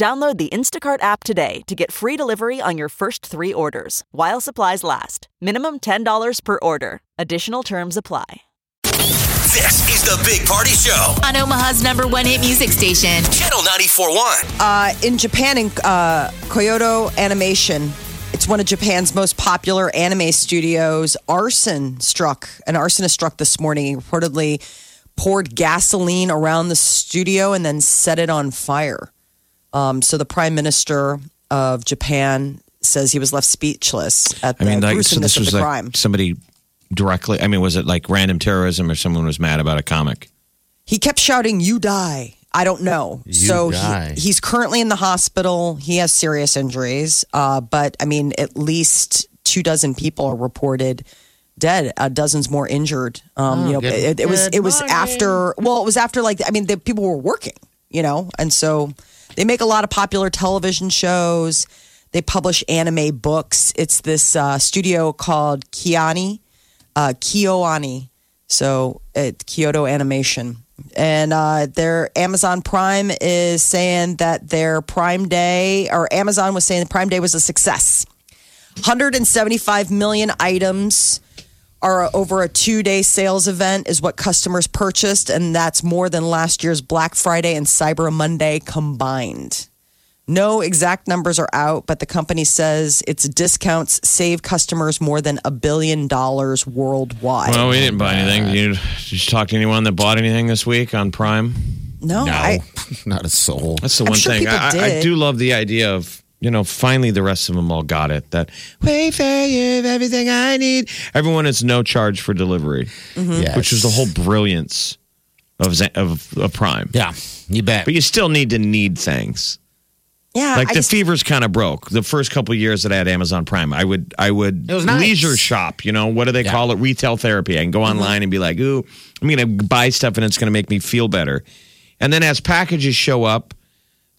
Download the Instacart app today to get free delivery on your first three orders while supplies last. Minimum $10 per order. Additional terms apply. This is the Big Party Show. On Omaha's number one hit music station. Channel 94.1. Uh, in Japan, in uh, Kyoto Animation, it's one of Japan's most popular anime studios. Arson struck. An arsonist struck this morning. Reportedly poured gasoline around the studio and then set it on fire. Um, so the prime minister of Japan says he was left speechless at the I mean, like, so gruesomeness this of was the like crime. somebody directly. I mean, was it like random terrorism or someone was mad about a comic? He kept shouting, "You die." I don't know. You so die. He, he's currently in the hospital. He has serious injuries, uh, but I mean, at least two dozen people are reported dead. Uh, dozens more injured. Um, you know, good- it, it was good it was morning. after. Well, it was after like I mean, the people were working. You know, and so they make a lot of popular television shows. They publish anime books. It's this uh, studio called Kiani, uh, Kyoani. So at Kyoto Animation. And uh, their Amazon Prime is saying that their Prime Day, or Amazon was saying Prime Day was a success. 175 million items are over a two day sales event, is what customers purchased. And that's more than last year's Black Friday and Cyber Monday combined. No exact numbers are out, but the company says its discounts save customers more than a billion dollars worldwide. Well, we didn't buy anything. Did you, did you talk to anyone that bought anything this week on Prime? no, No, I, not a soul. That's the I'm one sure thing. people I, I do love the idea of, you know, finally the rest of them all got it. That Wayfair, you have everything I need. Everyone is no charge for delivery, Mm-hmm. Yes. which is the whole brilliance of, of, of Prime. Yeah, you bet. But you still need to need things. yeah, Like I the just- fever's kind of broke. The first couple of years that I had Amazon Prime, I would I would It was nice. leisure shop. You know what do they Yeah. call it? Retail therapy. I can go online and be like, ooh, I'm going to buy stuff and it's going to make me feel better. And then as packages show up,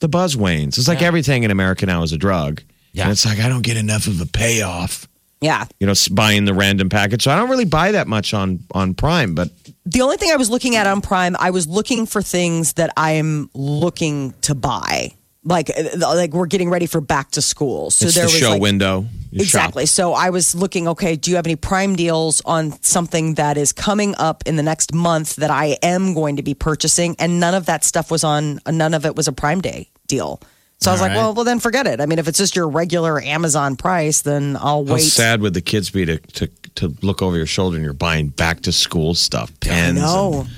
the buzz wanes. It's like everything in America now is a drug. Yeah. And it's like I don't get enough of a payoff. yeah. You know, buying the random package. So I don't really buy that much on on Prime, but The only thing I was looking at on Prime, I was looking for things that I'm looking to buy. Like, uh, like we're getting ready for back to school, so it's there the was show like, window. You shop. Exactly. So I was looking, okay, do you have any prime deals on something that is coming up in the next month that I am going to be purchasing? And none of that stuff was on, none of it was a prime day deal. So I was All like, right. well, well, then forget it. I mean, if it's just your regular Amazon price, then I'll How wait. sad would the kids be to, to to look over your shoulder and you're buying back to school stuff, pens, No, and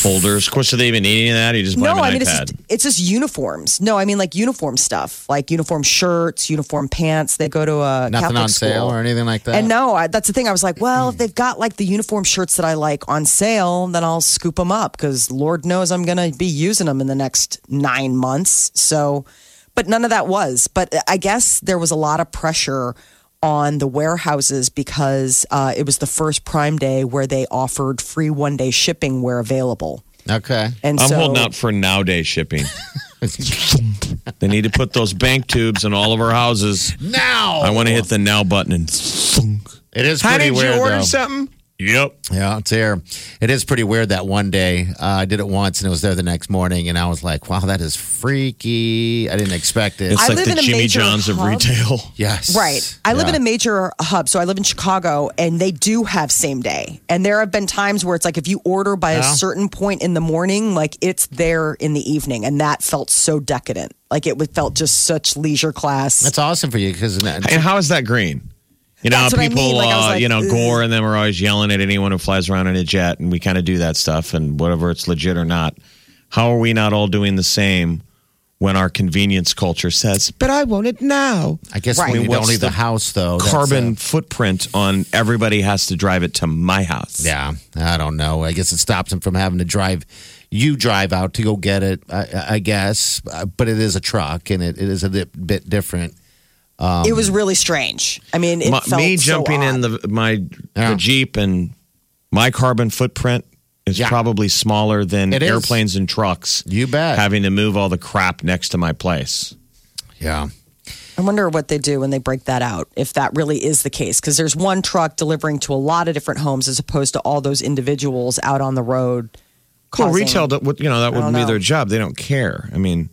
folders. Of course, do they even need any of that? You just buy no, I mean, it's just, it's just uniforms. No, I mean, like uniform stuff, like uniform shirts, uniform pants. They go to a Nothing Catholic on sale or anything like that. And no, I, that's the thing. I was like, well, if mm. they've got like the uniform shirts that I like on sale, then I'll scoop them up because Lord knows I'm going to be using them in the next nine months. So, but none of that was. But uh, I guess there was a lot of pressure on the warehouses because uh, it was the first Prime Day where they offered free one day shipping where available. Okay. And I'm so, holding out for nowadays shipping. they need to put those bank tubes in all of our houses. Now I want to hit the now button and. It is How pretty did weird you order though. something? Yep. Yeah, it's here. It is pretty weird that one day uh, I did it once and it was there the next morning, and I was like, "Wow, that is freaky." I didn't expect it. It's I like live the in a Jimmy major John's of hub. retail. yes, Right. I live Yeah. in a major hub. So I live in Chicago and they do have same day. And there have been times where it's like if you order by a Yeah. certain point in the morning, like it's there in the evening. And that felt so decadent. Like it would- felt just such leisure class. That's awesome for you because And how is that green? You know, That's what I people, mean. Like, I was uh, like, you know, ugh. Gore and them are always yelling at anyone who flies around in a jet, and we kind of do that stuff, and whatever it's legit or not. How are we not all doing the same when our convenience culture says, "But I want it now"? I guess Right. when you What's don't leave the, the house though, that's, Carbon uh, footprint on everybody has to drive it to my house. yeah, I don't know. I guess it stops them from having to drive. You drive out to go get it, I, I guess, Uh, but it is a truck and it, it is a bit, bit different. Um, it was really strange. I mean, it My- felt me so jumping in the my Yeah. the Jeep and my carbon footprint is Yeah. probably smaller than It is. airplanes and trucks. You bet. Having to move all the crap next to my place. Yeah. I wonder what they do when they break that out, if that really is the case. Because there's one truck delivering to a lot of different homes as opposed to all those individuals out on the road. Well, retail, you know, that wouldn't be know. their job. They don't care. I mean,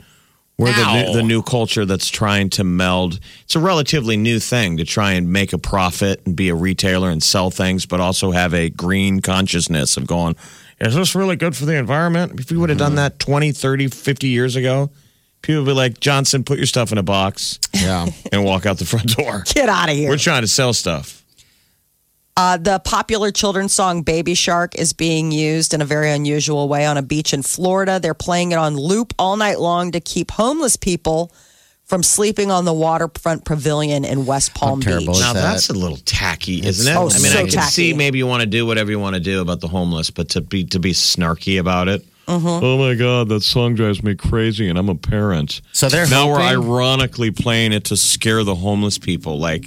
we're the new, the new culture that's trying to meld. It's a relatively new thing to try and make a profit and be a retailer and sell things, but also have a green consciousness of going, is this really good for the environment? If we would have done mm-hmm. that 20, 30, 50 years ago, people would be like, Johnson, put your stuff in a box Yeah. and walk out the front door. Get out of here. We're trying to sell stuff. Uh, the popular children's song Baby Shark is being used in a very unusual way on a beach in Florida. They're playing it on loop all night long to keep homeless people from sleeping on the waterfront pavilion in West Palm terrible Beach. is Now that? that's a little tacky, isn't it? Oh, I mean, so I can tacky. see maybe you want to do whatever you want to do about the homeless, but to be to be snarky about it. Mm-hmm. Oh my god, that song drives me crazy, and I'm a parent. So they're now we're hoping- ironically playing it to scare the homeless people. Like,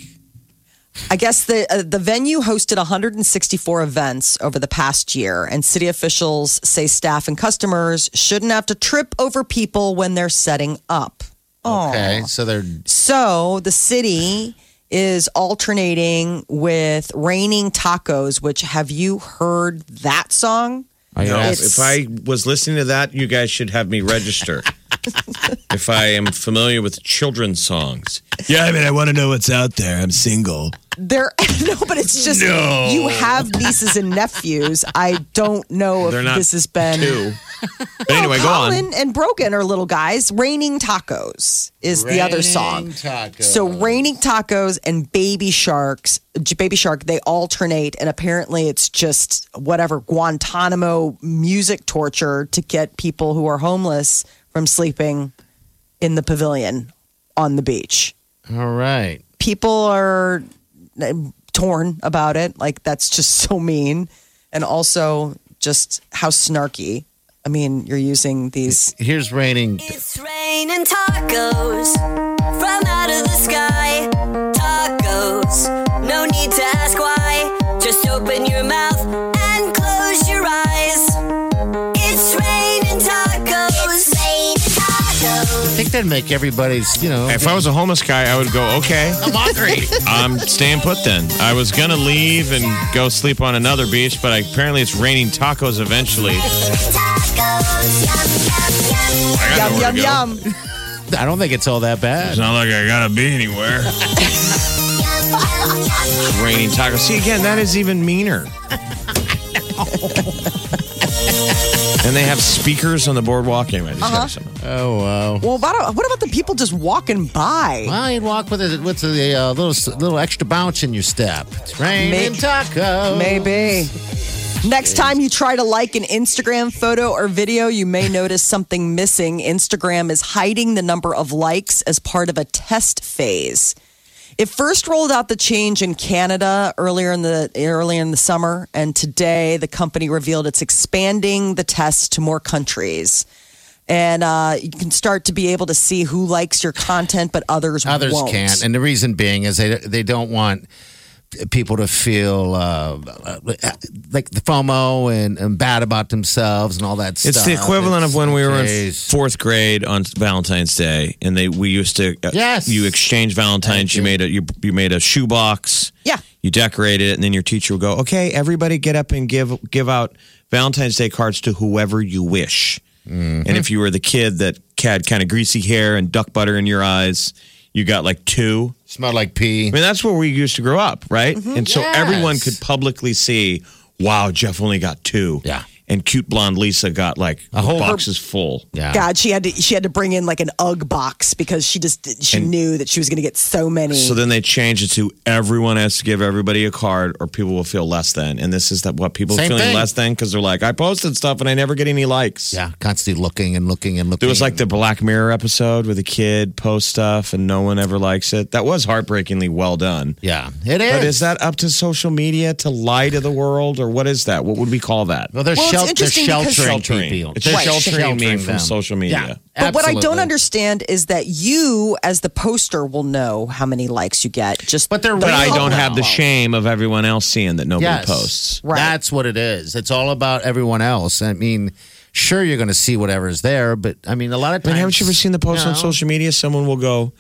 I guess the uh, the venue hosted 164 events over the past year, and city officials say staff and customers shouldn't have to trip over people when they're setting up. Okay. So they're So the city is alternating with raining tacos. Which have you heard that song? Are you no, if I was listening to that, you guys should have me register. if I am familiar with children's songs, yeah, I mean, I want to know what's out there. I'm single. There, no, but it's just No. you have nieces and nephews. I don't know if They're not this has been. two. But anyway, go on. Colin and Broken are little guys. Raining Tacos is the other song. Tacos. So Raining Tacos and Baby Sharks, Baby Shark, they alternate, and apparently it's just whatever Guantanamo music torture to get people who are homeless from sleeping in the pavilion on the beach. All right. People are uh, torn about it. Like that's just so mean, and also just how snarky. I mean, you're using these. Here's raining. It's raining tacos from out of the sky. Tacos, no need to ask why. That'd make everybody's, you know. If I was a homeless guy, I would go, okay, I'm hungry. I'm staying put then. I was gonna leave and go sleep on another beach, but apparently it's raining tacos eventually. Tacos, yum, yum, yum. I got Yum nowhere yum to go. yum. I don't think it's all that bad. It's not like I gotta be anywhere. Raining tacos. See again, that is even meaner. and they have speakers on the boardwalk. Anyway, just gotta say- Oh wow. Well, what, what about the people just walking by? Well, you'd walk with a with a uh, little little extra bounce in your step. It's raining Maybe. tacos. Maybe. Next time you try to like an Instagram photo or video, you may notice something missing. Instagram is hiding the number of likes as part of a test phase. It first rolled out the change in Canada earlier in the earlier in the summer, and today the company revealed it's expanding the test to more countries. And uh, you can start to be able to see who likes your content, but others Others won't. can't, and the reason being is they they don't want people to feel uh, like the FOMO and, and bad about themselves and all that stuff. It's the equivalent It's of when we were in fourth grade on Valentine's Day, and they we used to uh, Yes. you exchange Valentines. You you. made a you, you made a shoebox. Yeah. you decorated it, and then your teacher would go, "Okay, everybody, get up and give give out Valentine's Day cards to whoever you wish." Mm-hmm. And if you were the kid that had kind of greasy hair and duck butter in your eyes, you got like two. smelled like pee. I mean, that's where we used to grow up, right? Mm-hmm. And so Yes. everyone could publicly see, wow, Jeff only got two. Yeah. And cute blonde Lisa got like a whole- whole box is full. Yeah. God, she had to she had to bring in like an UGG box because she just she And- knew that she was going to get so many. So then they changed it to everyone has to give everybody a card or people will feel less than. And this is that what people are feeling thing. less than because they're like, I posted stuff and I never get any likes. Yeah, constantly looking and looking and looking. There was like the Black Mirror episode where the kid posts stuff and no one ever likes it. That was heartbreakingly well done. yeah, it is. But is that up to social media to lie to the world or what is that? What would we call that? Well, they're Well, it's Shel- they're interesting because- sheltering people. It's They're sheltering me from them. social media. Yeah, But what I don't understand is that you, as the poster, will know how many likes you get. Just But they're But I don't have the shame of everyone else seeing that nobody Yes. posts. Right. That's what it is. It's all about everyone else. I mean, sure, you're going to see whatever's there, but I mean, a lot of But times. haven't you ever seen the post on know. social media? Someone will go,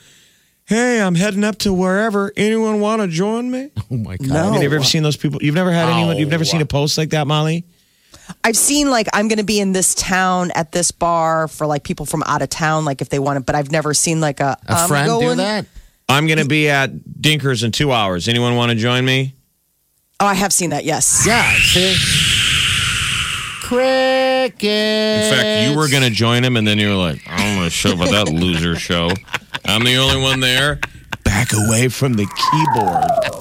"Hey, I'm heading up to wherever. Anyone want to join me?" Oh my God. No. I mean, have you ever seen those people? You've never had anyone. You've never Oh. seen a post like that, Molly? I've seen like I'm going to be in this town at this bar for like people from out of town, like if they want to. But I've never seen like a A I'm friend going, do that? I'm going to be at Dinkers in two hours. Anyone want to join me? Oh, I have seen that. Yes. Yeah. See? Cricket. In fact, you were going to join him, and then you were like, "I don't want to show up at that loser show. I'm the only one there." Back away from the keyboard.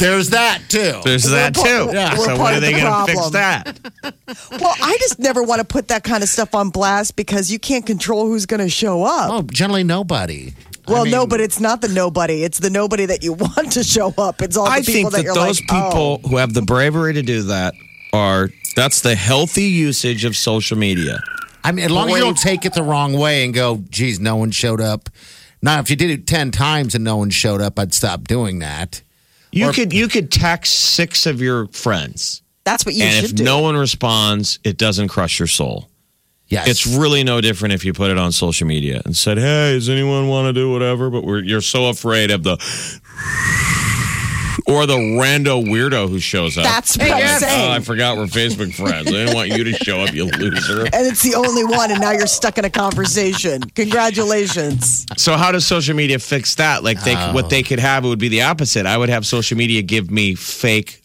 There's that too. There's that part- too. we're So part when are they the going to fix that? Well, I just never want to put that kind of stuff on blast because you can't control who's going to show up. oh, generally nobody. I well, no, but it's not the nobody. It's the nobody that you want to show up. It's all the I people think that, that you're those like, oh. people who have the bravery to do that are that's the healthy usage of social media. I mean, as long as you don't take it the wrong way and go, geez, no one showed up. Now, if you did it 10 times and no one showed up, I'd stop doing that. You Or- could you could text six of your friends, That's what you and should if do. no one responds, it doesn't crush your soul. Yes. It's really no different if you put it on social media and said, "Hey, does anyone want to do whatever?" But we're, you're so afraid of the or the rando weirdo who shows up. That's what I'm Oh, saying. I forgot we're Facebook friends. I didn't want you to show up, you loser. and it's the only one, and now you're stuck in a conversation. Congratulations. So how does social media fix that? Like they, what Oh. they could have it would be the opposite. I would have social media give me fake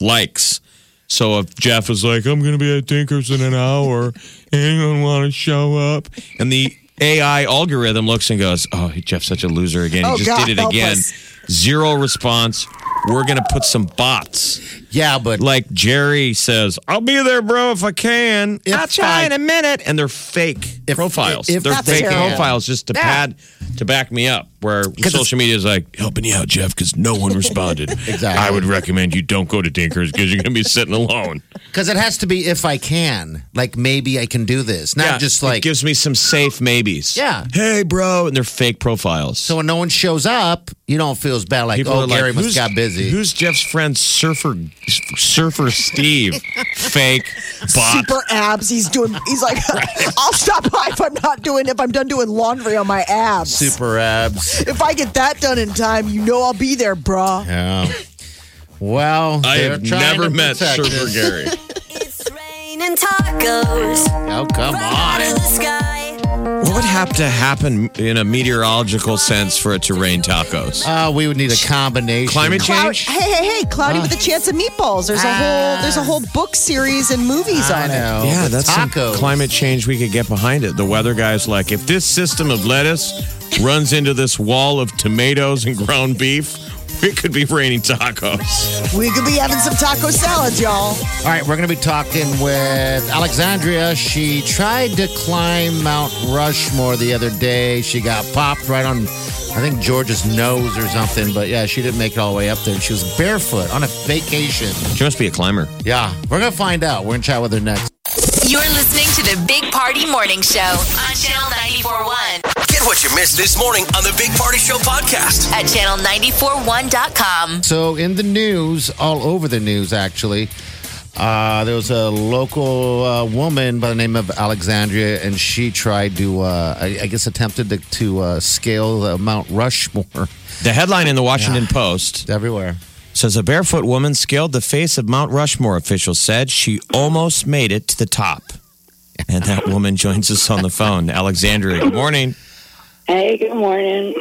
likes. So if Jeff is like, I'm going to be at Dinkers in an hour, anyone want to show up? And the AI algorithm looks and goes, Oh, Jeff's such a loser again. He Oh, just God, did it again. us. Zero response. We're going to put some bots. Yeah, but Like Jerry says, I'll be there, bro, if I can. If I'll try I- in a minute. And they're fake If- profiles. if they're fake terrible. profiles just to Yeah. pad to back me up. Where social media is like, helping you out, Jeff, because no one responded. Exactly. I would recommend you don't go to Dinkers because you're going to be sitting alone. because it has to be if I can. Like, maybe I can do this. Not just like it gives me some safe maybes. Yeah. Hey, bro. And they're fake profiles. so when no one shows up, you don't feel as bad. Like, People oh, are like, must got busy. Who's Jeff's friend, Surfer Surfer Steve? Fake bot. Super abs. He's doing. He's like, I'll stop by if I'm not doing. If I'm done doing laundry on my abs. Super abs. If I get that done in time, you know I'll be there, bruh. Yeah. Well, I they're have trying never to met protect Surfer us. Gary. It's raining tacos Oh, come from out on. of the sky. What would have to happen in a meteorological sense for it to rain tacos? Uh, we would need a combination. Climate Cloud, change? hey, hey, hey! Cloudy with a chance of meatballs. There's a whole. There's a whole book series and movies I on it. know. Yeah, but that's some tacos. climate change we could get behind it. The weather guy's like, if this system of lettuce runs into this wall of tomatoes and ground beef, it could be raining tacos. We could be having some taco salads, y'all. All right, we're going to be talking with Alexandria. She tried to climb Mount Rushmore the other day. She got popped right on, I think, George's nose or something. But yeah, she didn't make it all the way up there. She was barefoot on a vacation. She must be a climber. Yeah, we're going to find out. We're going to chat with her next. You're listening to the Big Party Morning Show on Channel 941 Get what you missed this morning on the Big Party Show podcast. at channel941.com. So, in the news, all over the news, actually, uh, there was a local uh, woman by the name of Alexandria, and she tried to, uh, I, I guess, attempted to, to uh, scale the Mount Rushmore The headline in the Washington Post everywhere. says a barefoot woman scaled the face of Mount Rushmore, officials said. She almost made it to the top. And that woman joins us on the phone. Alexandria, good morning. Hey, good morning.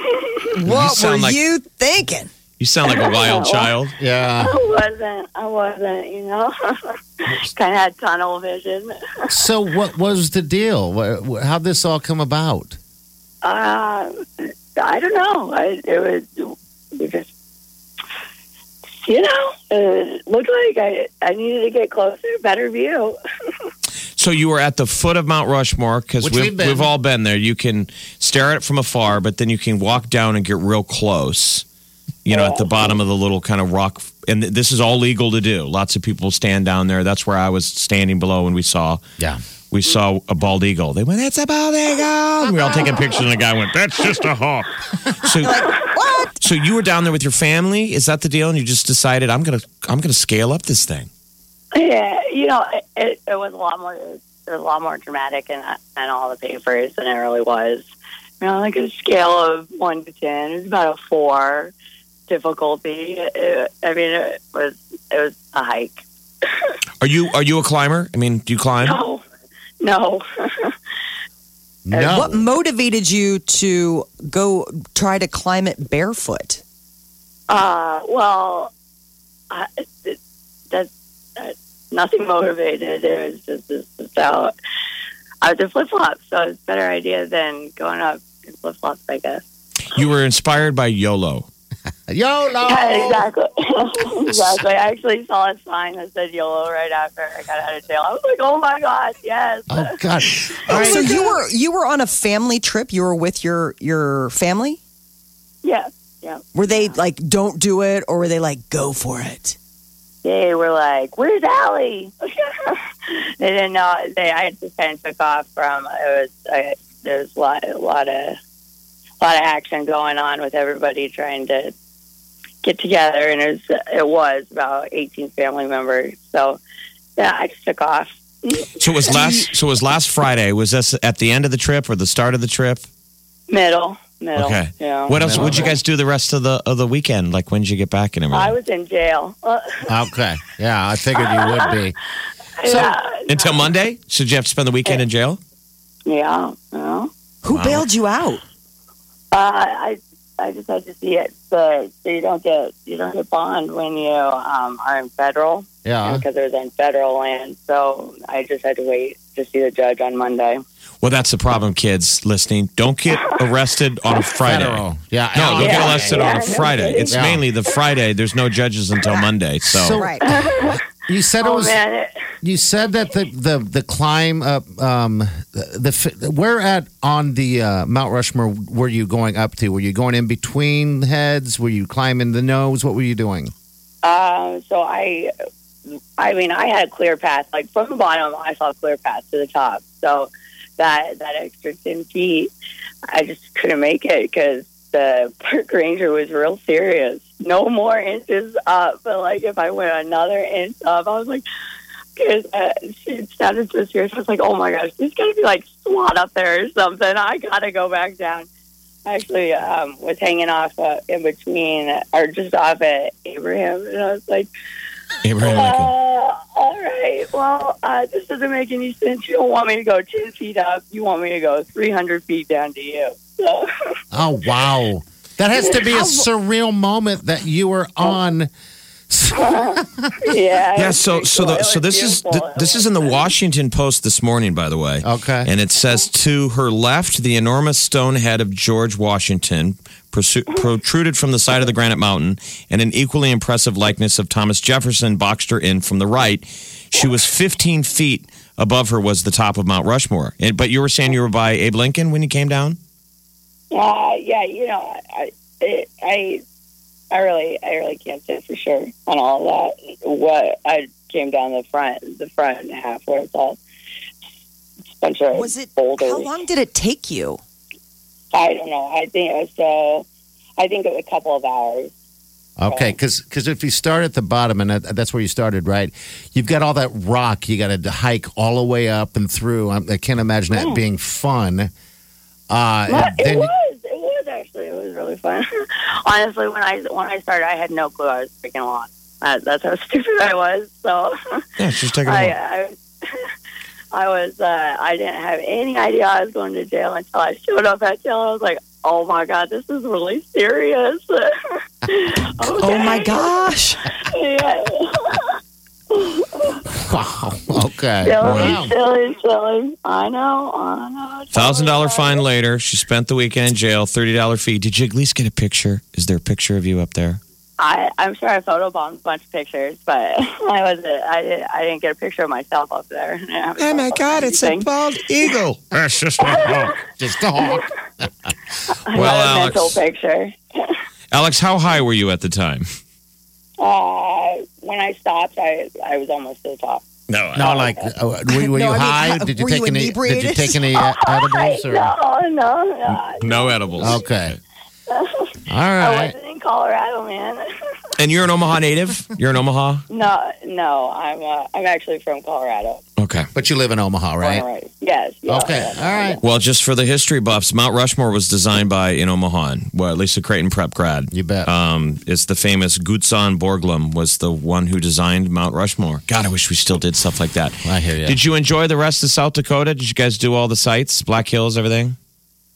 What were sound like- you thinking? You sound like a wild child. Yeah. I wasn't. I wasn't. You know, kind of had tunnel vision. So, what was the deal? Wha- wha- How'd this all come about? Uh, I don't know. I, it was it just, you know, it looked like I I needed to get closer, better view. So you were at the foot of Mount Rushmore because we've, we've we've all been there. You can stare at it from afar, but then you can walk down and get real close. you know, at the bottom of the little kind of rock. And th- this is all legal to do. Lots of people stand down there. That's where I was standing below when we saw. Yeah. We saw a bald eagle. They went, "It's a bald eagle." We were all taking pictures, and the guy went, "That's just a hawk." So, What? so you were down there with your family? Is that the deal? And you just decided, "I'm gonna, I'm gonna scale up this thing." Yeah, you know, it, it, it was a lot more. It was a lot more dramatic in, in all the papers than it really was. You know, like a scale of one to ten, it was about a four difficulty. It, I mean, it was it was a hike. Are you, are you a climber? I mean, do you climb? No, no. No. What motivated you to go try to climb it barefoot? Uh, well, I, it, that, that nothing motivated. It was just, just, just out. I was in flip flops, so it's a better idea than going up in flip flops, I guess. You were inspired by YOLO. YOLO. Yeah, exactly. exactly. I actually saw a sign that said YOLO right after I got out of jail. I was like, oh my God, yes. Oh God. All right. So you were you were on a family trip. You were with your your family. Yeah, yeah. Were they like, "Don't do it," or were they like, "Go for it"? They were like, where's Allie? they didn't know. They, I just kind of took off from, it was, I, there was a lot, a lot of, a lot of action going on with everybody trying to get together. And it was, it was about 18 family members. So, yeah, I just took off. So it was last. So it was last Friday. Was this at the end of the trip or the start of the trip? Middle, middle. Okay. Yeah. What else? What'd you guys do the rest of the of the weekend? Like when did you get back and everything? I was in jail. Okay. Yeah, I figured you would be. yeah. Until Monday. So did you have to spend the weekend in jail? Yeah. yeah. Who bailed you out? Uh, I I just had to see it, so, so you don't get you don't get bond when you um, are in federal Yeah. because it was in federal land. So I just had to wait to see the judge on Monday. Well, that's the problem, kids listening. Don't get arrested on a Friday. Federal. Yeah. No, don't get Yeah. arrested on a Yeah. Friday. It's Yeah. mainly the Friday. There's no judges until Monday. So, So- Right. You said it Oh was. man, it, You said that the the the climb up um the, the where at on the uh, Mount Rushmore were you going up to? Were you going in between heads? Were you climbing the nose? What were you doing? uh, so I, I mean, I had a clear path. Like from the bottom, I saw a clear path to the top. So that that extra ten feet, I just couldn't make it because the park ranger was real serious. No more inches up, but like if I went another inch up, I was like, because uh, she sounded so serious. I was like, oh my gosh, there's gonna be like SWAT up there or something. I gotta go back down. I actually um, was hanging off uh, in between, or just off at Abraham, and I was like, Abraham uh, all right, well, uh, this doesn't make any sense. You don't want me to go 10 feet up. You want me to go 300 feet down to you. So, Oh wow, that has to be a surreal moment that you were on. yeah. Yeah, so so the, so this is th- this is in the Washington Post this morning, by the way. Okay. and it says to her left, the enormous stone head of George Washington pursu- protruded from the side of the granite mountain, and an equally impressive likeness of Thomas Jefferson boxed her in from the right. She was 15 feet above her was the top of Mount Rushmore. And, but you were saying you were by Abe Lincoln when you came down. Uh, yeah, you know, I, I, I, I really, I really can't say for sure on all of that. What I came down the front, the front half where it's all it's a bunch of Was it? boulders. How long did it take you? I don't know. I think it was so. I think it was a couple of hours. Okay, because if you start at the bottom and that, that's where you started, right? You've got all that rock. You got to hike all the way up and through. I, I can't imagine that being fun. Uh, But it was. It was actually. It was really fun. Honestly, when I when I started, I had no clue I was freaking along. Uh, that's how stupid I was. So Yeah, she's taking a I, walk. I, I was. Uh, I didn't have any idea I was going to jail until I showed up at jail. I was like, "Oh my god, this is really serious." Oh my gosh! Yeah. wow, okay, Silly, wow. silly, silly. I know. I know. Thousand dollar fine later. She spent the weekend in jail. Thirty dollar fee. Did you at least get a picture? Is there a picture of you up there? I, I'm sure I photobombed a bunch of pictures, but I wasn't. I didn't. I didn't get a picture of myself up there. Oh my God! It's a bald eagle. That's just a hawk. Just a hawk. Well, got a mental Alex. picture. Alex, how high were you at the time? Uh, when I stopped, I I was almost to the top. No, No, like, uh, were, were you I high? how- did you were take you any? Did you take any uh, edibles? Or? No, no, no. no edibles. Okay. All I right. wasn't in Colorado, man. And you're an Omaha native? You're an Omaha? no, no. I'm uh, I'm actually from Colorado. Okay. But you live in Omaha, right? All right. Yes. yes Okay. yes. All right. Well, just for the history buffs, Mount Rushmore was designed by in Omaha, and, well, at least a Creighton prep grad. You bet. Um, it's the famous Gutzon Borglum was the one who designed Mount Rushmore. God, I wish we still did stuff like that. I hear you. Did you enjoy the rest of South Dakota? Did you guys do all the sites, Black Hills, everything?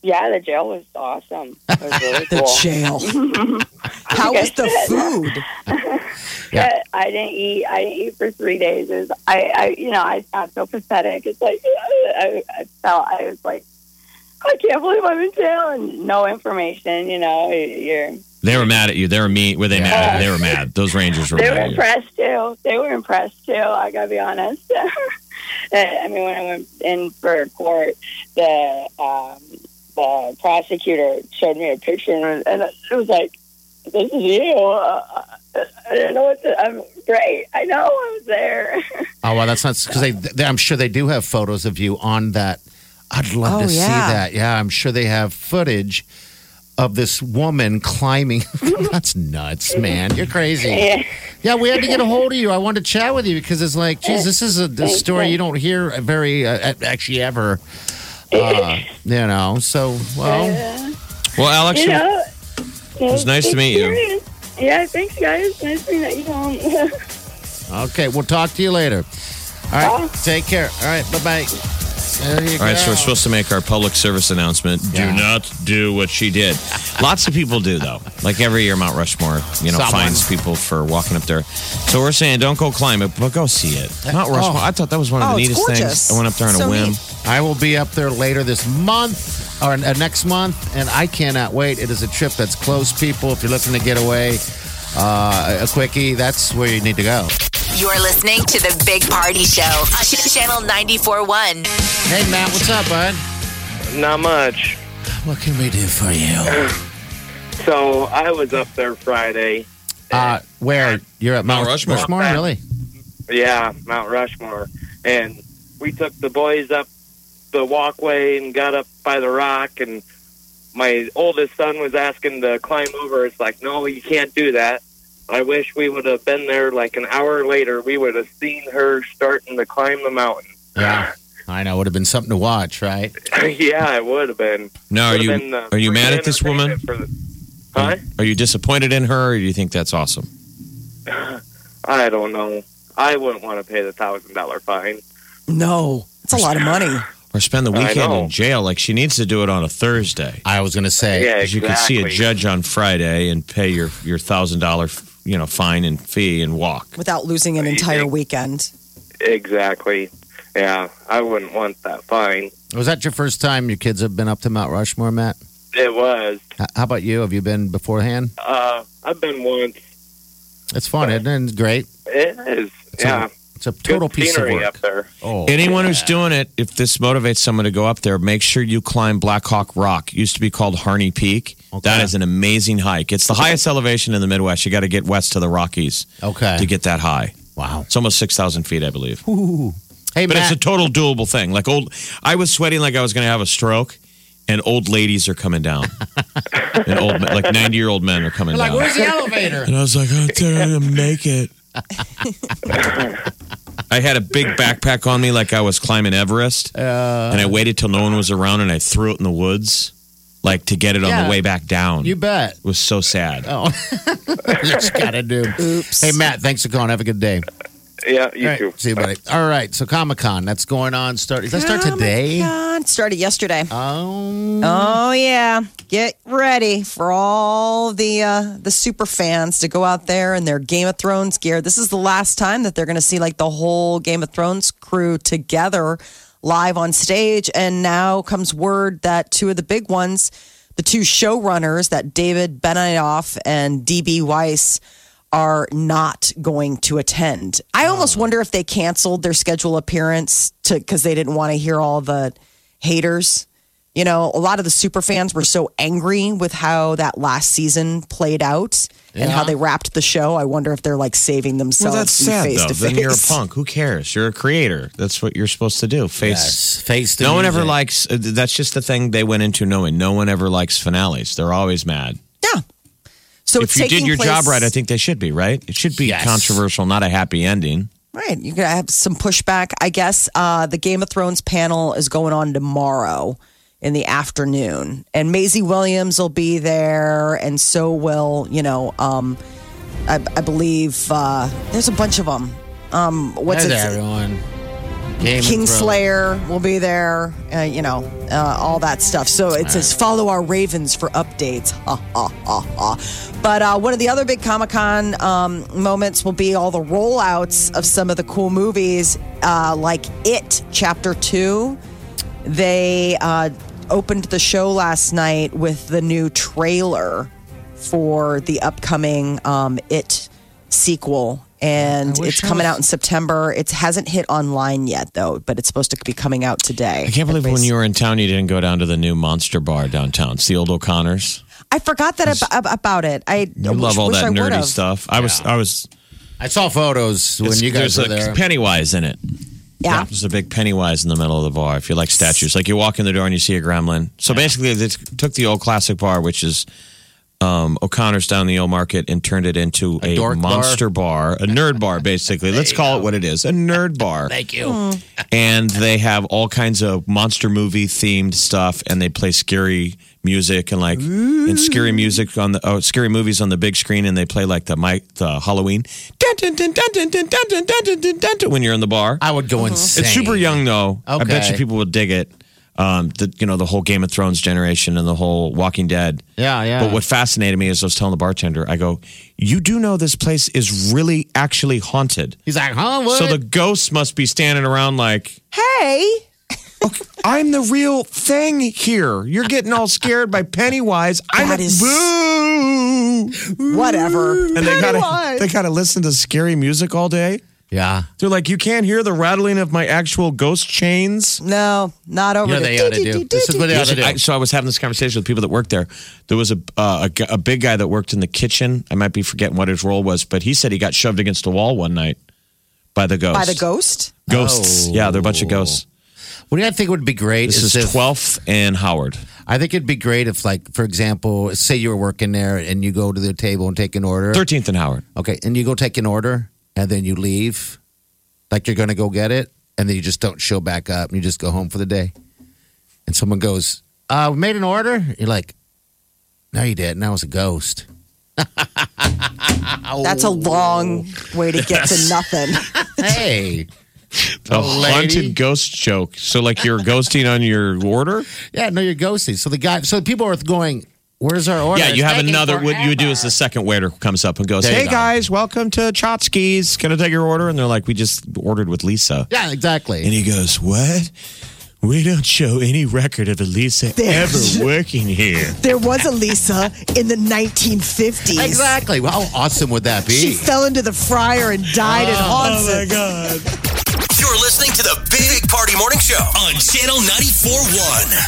Yeah, the jail was awesome. It was really The cool. jail. How was the food? Yeah. I didn't eat. I didn't eat for three days. It was, I, I, you know, I sound so pathetic. It's like I, I felt I was like, I can't believe I'm in jail and no information. You know, you're. They were mad at you. They were mean. Were they mad? They were mad. Those Rangers were They mad. were at you. impressed too. They were impressed too. I gotta be honest. I mean, when I went in for court, the um, the prosecutor showed me a picture, and, and it was like, "This is you." Uh, I didn't know what to. I'm great. I know I was there. Oh well, that's not because they, they. I'm sure they do have photos of you on that. I'd love Oh, to yeah. see that. Yeah, I'm sure they have footage of this woman climbing. that's nuts, man. You're crazy. yeah. Yeah, we had to get a hold of you. I wanted to chat with you because it's like, geez, this is a, a story you don't hear very uh, actually ever. Uh, you know, so well, Well, Alex, You know, It was nice to meet you. you. Yeah, thanks, guys. Nice to meet you. okay, we'll talk to you later. All right, take care. All right, bye bye. There you All right, go. so we're supposed to make our public service announcement. Yeah. Do not do what she did. Lots of people do, though. Like every year, Mount Rushmore, you know, Someone. fines people for walking up there. So we're saying, don't go climb it, but go see it. Mount Rushmore. I thought that was one of Oh, the neatest things. I went up there on So a whim. neat. I will be up there later this month or uh, next month, and I cannot wait. It is a trip that's close, people. If you're looking to get away, uh, a quickie, that's where you need to go. You're listening to the Big Party Show on Channel 94.1. Hey, Matt, what's up, bud? Not much. What can we do for you? So I was up there Friday. Uh, where you're at Mount, Mount Rushmore. Really? Yeah, Mount Rushmore. And we took the boys up the walkway and got up by the rock. And my oldest son was asking to climb over. It's like, no, you can't do that. I wish we would have been there like an hour later. We would have seen her starting to climb the mountain. Yeah. I know. It would have been something to watch, right? yeah, it would have been. No, are Would've you been, uh, are you mad at this woman? the, huh? Are you disappointed in her, or do you think that's awesome? I don't know. I wouldn't want to pay the thousand dollar fine. No, it's a lot of money. Or spend the weekend in jail? Like she needs to do it on a Thursday. I was going to say. Yeah, 'Cause you can see a judge on Friday and pay your your thousand dollar you know fine and fee and walk. without losing an entire weekend. Exactly. Yeah, I wouldn't want that fine. Was that your first time your kids have been up to Mount Rushmore, Matt? It was. How about you? Have you been beforehand? Uh, I've been once. It's fun, isn't it? It's great. It is. It's a- yeah. It's a total Good piece of scenery work. up there. Oh, Anyone who's doing it, if this motivates someone to go up there, make sure you climb Black Hawk Rock. It used to be called Harney Peak. Okay. That is an amazing hike. It's the highest elevation in the Midwest. You got to get west to the Rockies okay. to get that high. wow. It's almost six thousand feet, I believe. Hey, But Matt. it's a total doable thing. Like old, I was sweating like I was going to have a stroke, and old ladies are coming down, and old like ninety year old men are coming like, down. where's the elevator? And I was like, oh, I'm going to make it. I had a big backpack on me like I was climbing Everest. Uh. and I waited till no one was around and I threw it in the woods, like to get it on Yeah. the way back down. You bet. it was so sad. Oh, you just gotta do. Oops. Hey, Matt. Thanks for calling. Have a good day. Yeah, you All right, too. See you, buddy. All right. So Comic Con, that's going on. Start. Does that start today? God, started yesterday. Oh, Oh yeah, get ready for all the uh, the super fans to go out there in their Game of Thrones gear. This is the last time that they're going to see like the whole Game of Thrones crew together live on stage. And now comes word that two of the big ones, the two showrunners, that David Benioff and DB Weiss, are not going to attend. I almost wonder if they canceled their schedule appearance to because they didn't want to hear all the haters You know, a lot of the super fans were so angry with how that last season played out and how they wrapped the show. I wonder if they're like saving Well, themselves that's some sad face though. to Then you're a face. punk. Who cares? You're a creator. That's what you're supposed to do. Face. Yes, face the no one ever music. likes. uh, That's just the thing they went into knowing. No one ever likes finales. They're always mad. Yeah. So if it's you did taking your job right, I think they should be right. It should be Yes. controversial, not a happy ending. Right. you're gonna have some pushback. I guess uh, the Game of Thrones panel is going on tomorrow in the afternoon. And Maisie Williams will be there, and so will, you know, um, I, I believe uh, there's a bunch of them. Um, what's There's it? everyone. Game. Kingslayer will be there, uh, you know, uh, all that stuff. So it says follow our Ravens for updates. Ha, ha, ha, ha. But uh, one of the other big Comic Con um, moments will be all the rollouts of some of the cool movies, uh, like It Chapter 2. They uh, opened the show last night with the new trailer for the upcoming um, It sequel. And it's coming was- out in September. It hasn't hit online yet, though, but it's supposed to be coming out today. I can't believe when you were in town, you didn't go down to the new Monster Bar downtown. It's the old O'Connors. I forgot that ab- ab- about it. I You wish, love all that I nerdy stuff. I was, I was. I saw photos when you guys there's were a there. Pennywise in it. Yeah. There's a big Pennywise in the middle of the bar. If you like statues, like you walk in the door and you see a gremlin. So basically, they took the old classic bar, which is um, O'Connor's down the old Market and turned it into a, a monster bar. bar. a nerd bar, basically. Let's call go. it what it is a nerd bar. Thank you. And they have all kinds of monster movie themed stuff, and they play scary music and like Ooh. and scary music on the oh, scary movies on the big screen, and they play like the mic the Halloween when you're in the bar. I would go insane. It's super young though. Okay. I bet you people would dig it. Um, the you know the whole Game of Thrones generation and the whole Walking Dead. Yeah, yeah. But what fascinated me is I was telling the bartender, I go, "You do know this place is really actually haunted." He's like, huh? What? So the ghosts must be standing around like, Hey, I'm the real thing here. You're getting all scared by Pennywise. I'm That a is- boo. whatever. And they gotta Pennywise. they gotta listen to scary music all day. Yeah. They're like, you can't hear the rattling of my actual ghost chains. No, not over. You know the- they ought to do. This is what they ought to do. I, so I was having this conversation with people that worked there. There was a, uh, a g- a big guy that worked in the kitchen. I might be forgetting what his role was, but he said he got shoved against the wall one night by the ghost. By the ghost? Ghosts. Oh. Yeah, they're a bunch of ghosts. What do you think would be great? This is if, 12th and Howard. I think it'd be great if, like, for example, say you were working there and you go to the table and take an order. 13th and Howard. Okay, and you go take an order and then you leave, like you're going to go get it, and then you just don't show back up and you just go home for the day. And someone goes, uh, we made an order. You're like, no, you didn't. That was a ghost. That's a long way to get to nothing. Hey. A Oh, lady. haunted ghost joke. So, like, you're ghosting on your order? Yeah, no, you're ghosting. So the guy, so people are going, where's our order? Yeah, you have taking another. What you would do is the second waiter comes up and goes, There you "Hey go. guys, welcome to Chotchkie's. Can I take your order?" And they're like, "We just ordered with Lisa." Yeah, exactly. And he goes, "What? We don't show any record of Elisa There's- ever working here." There was a Lisa in the 1950s. exactly. Well, how awesome would that be? She fell into the fryer and died in oh, oh Haunted. god! You're listening to the Big Party Morning Show on Channel 94.1.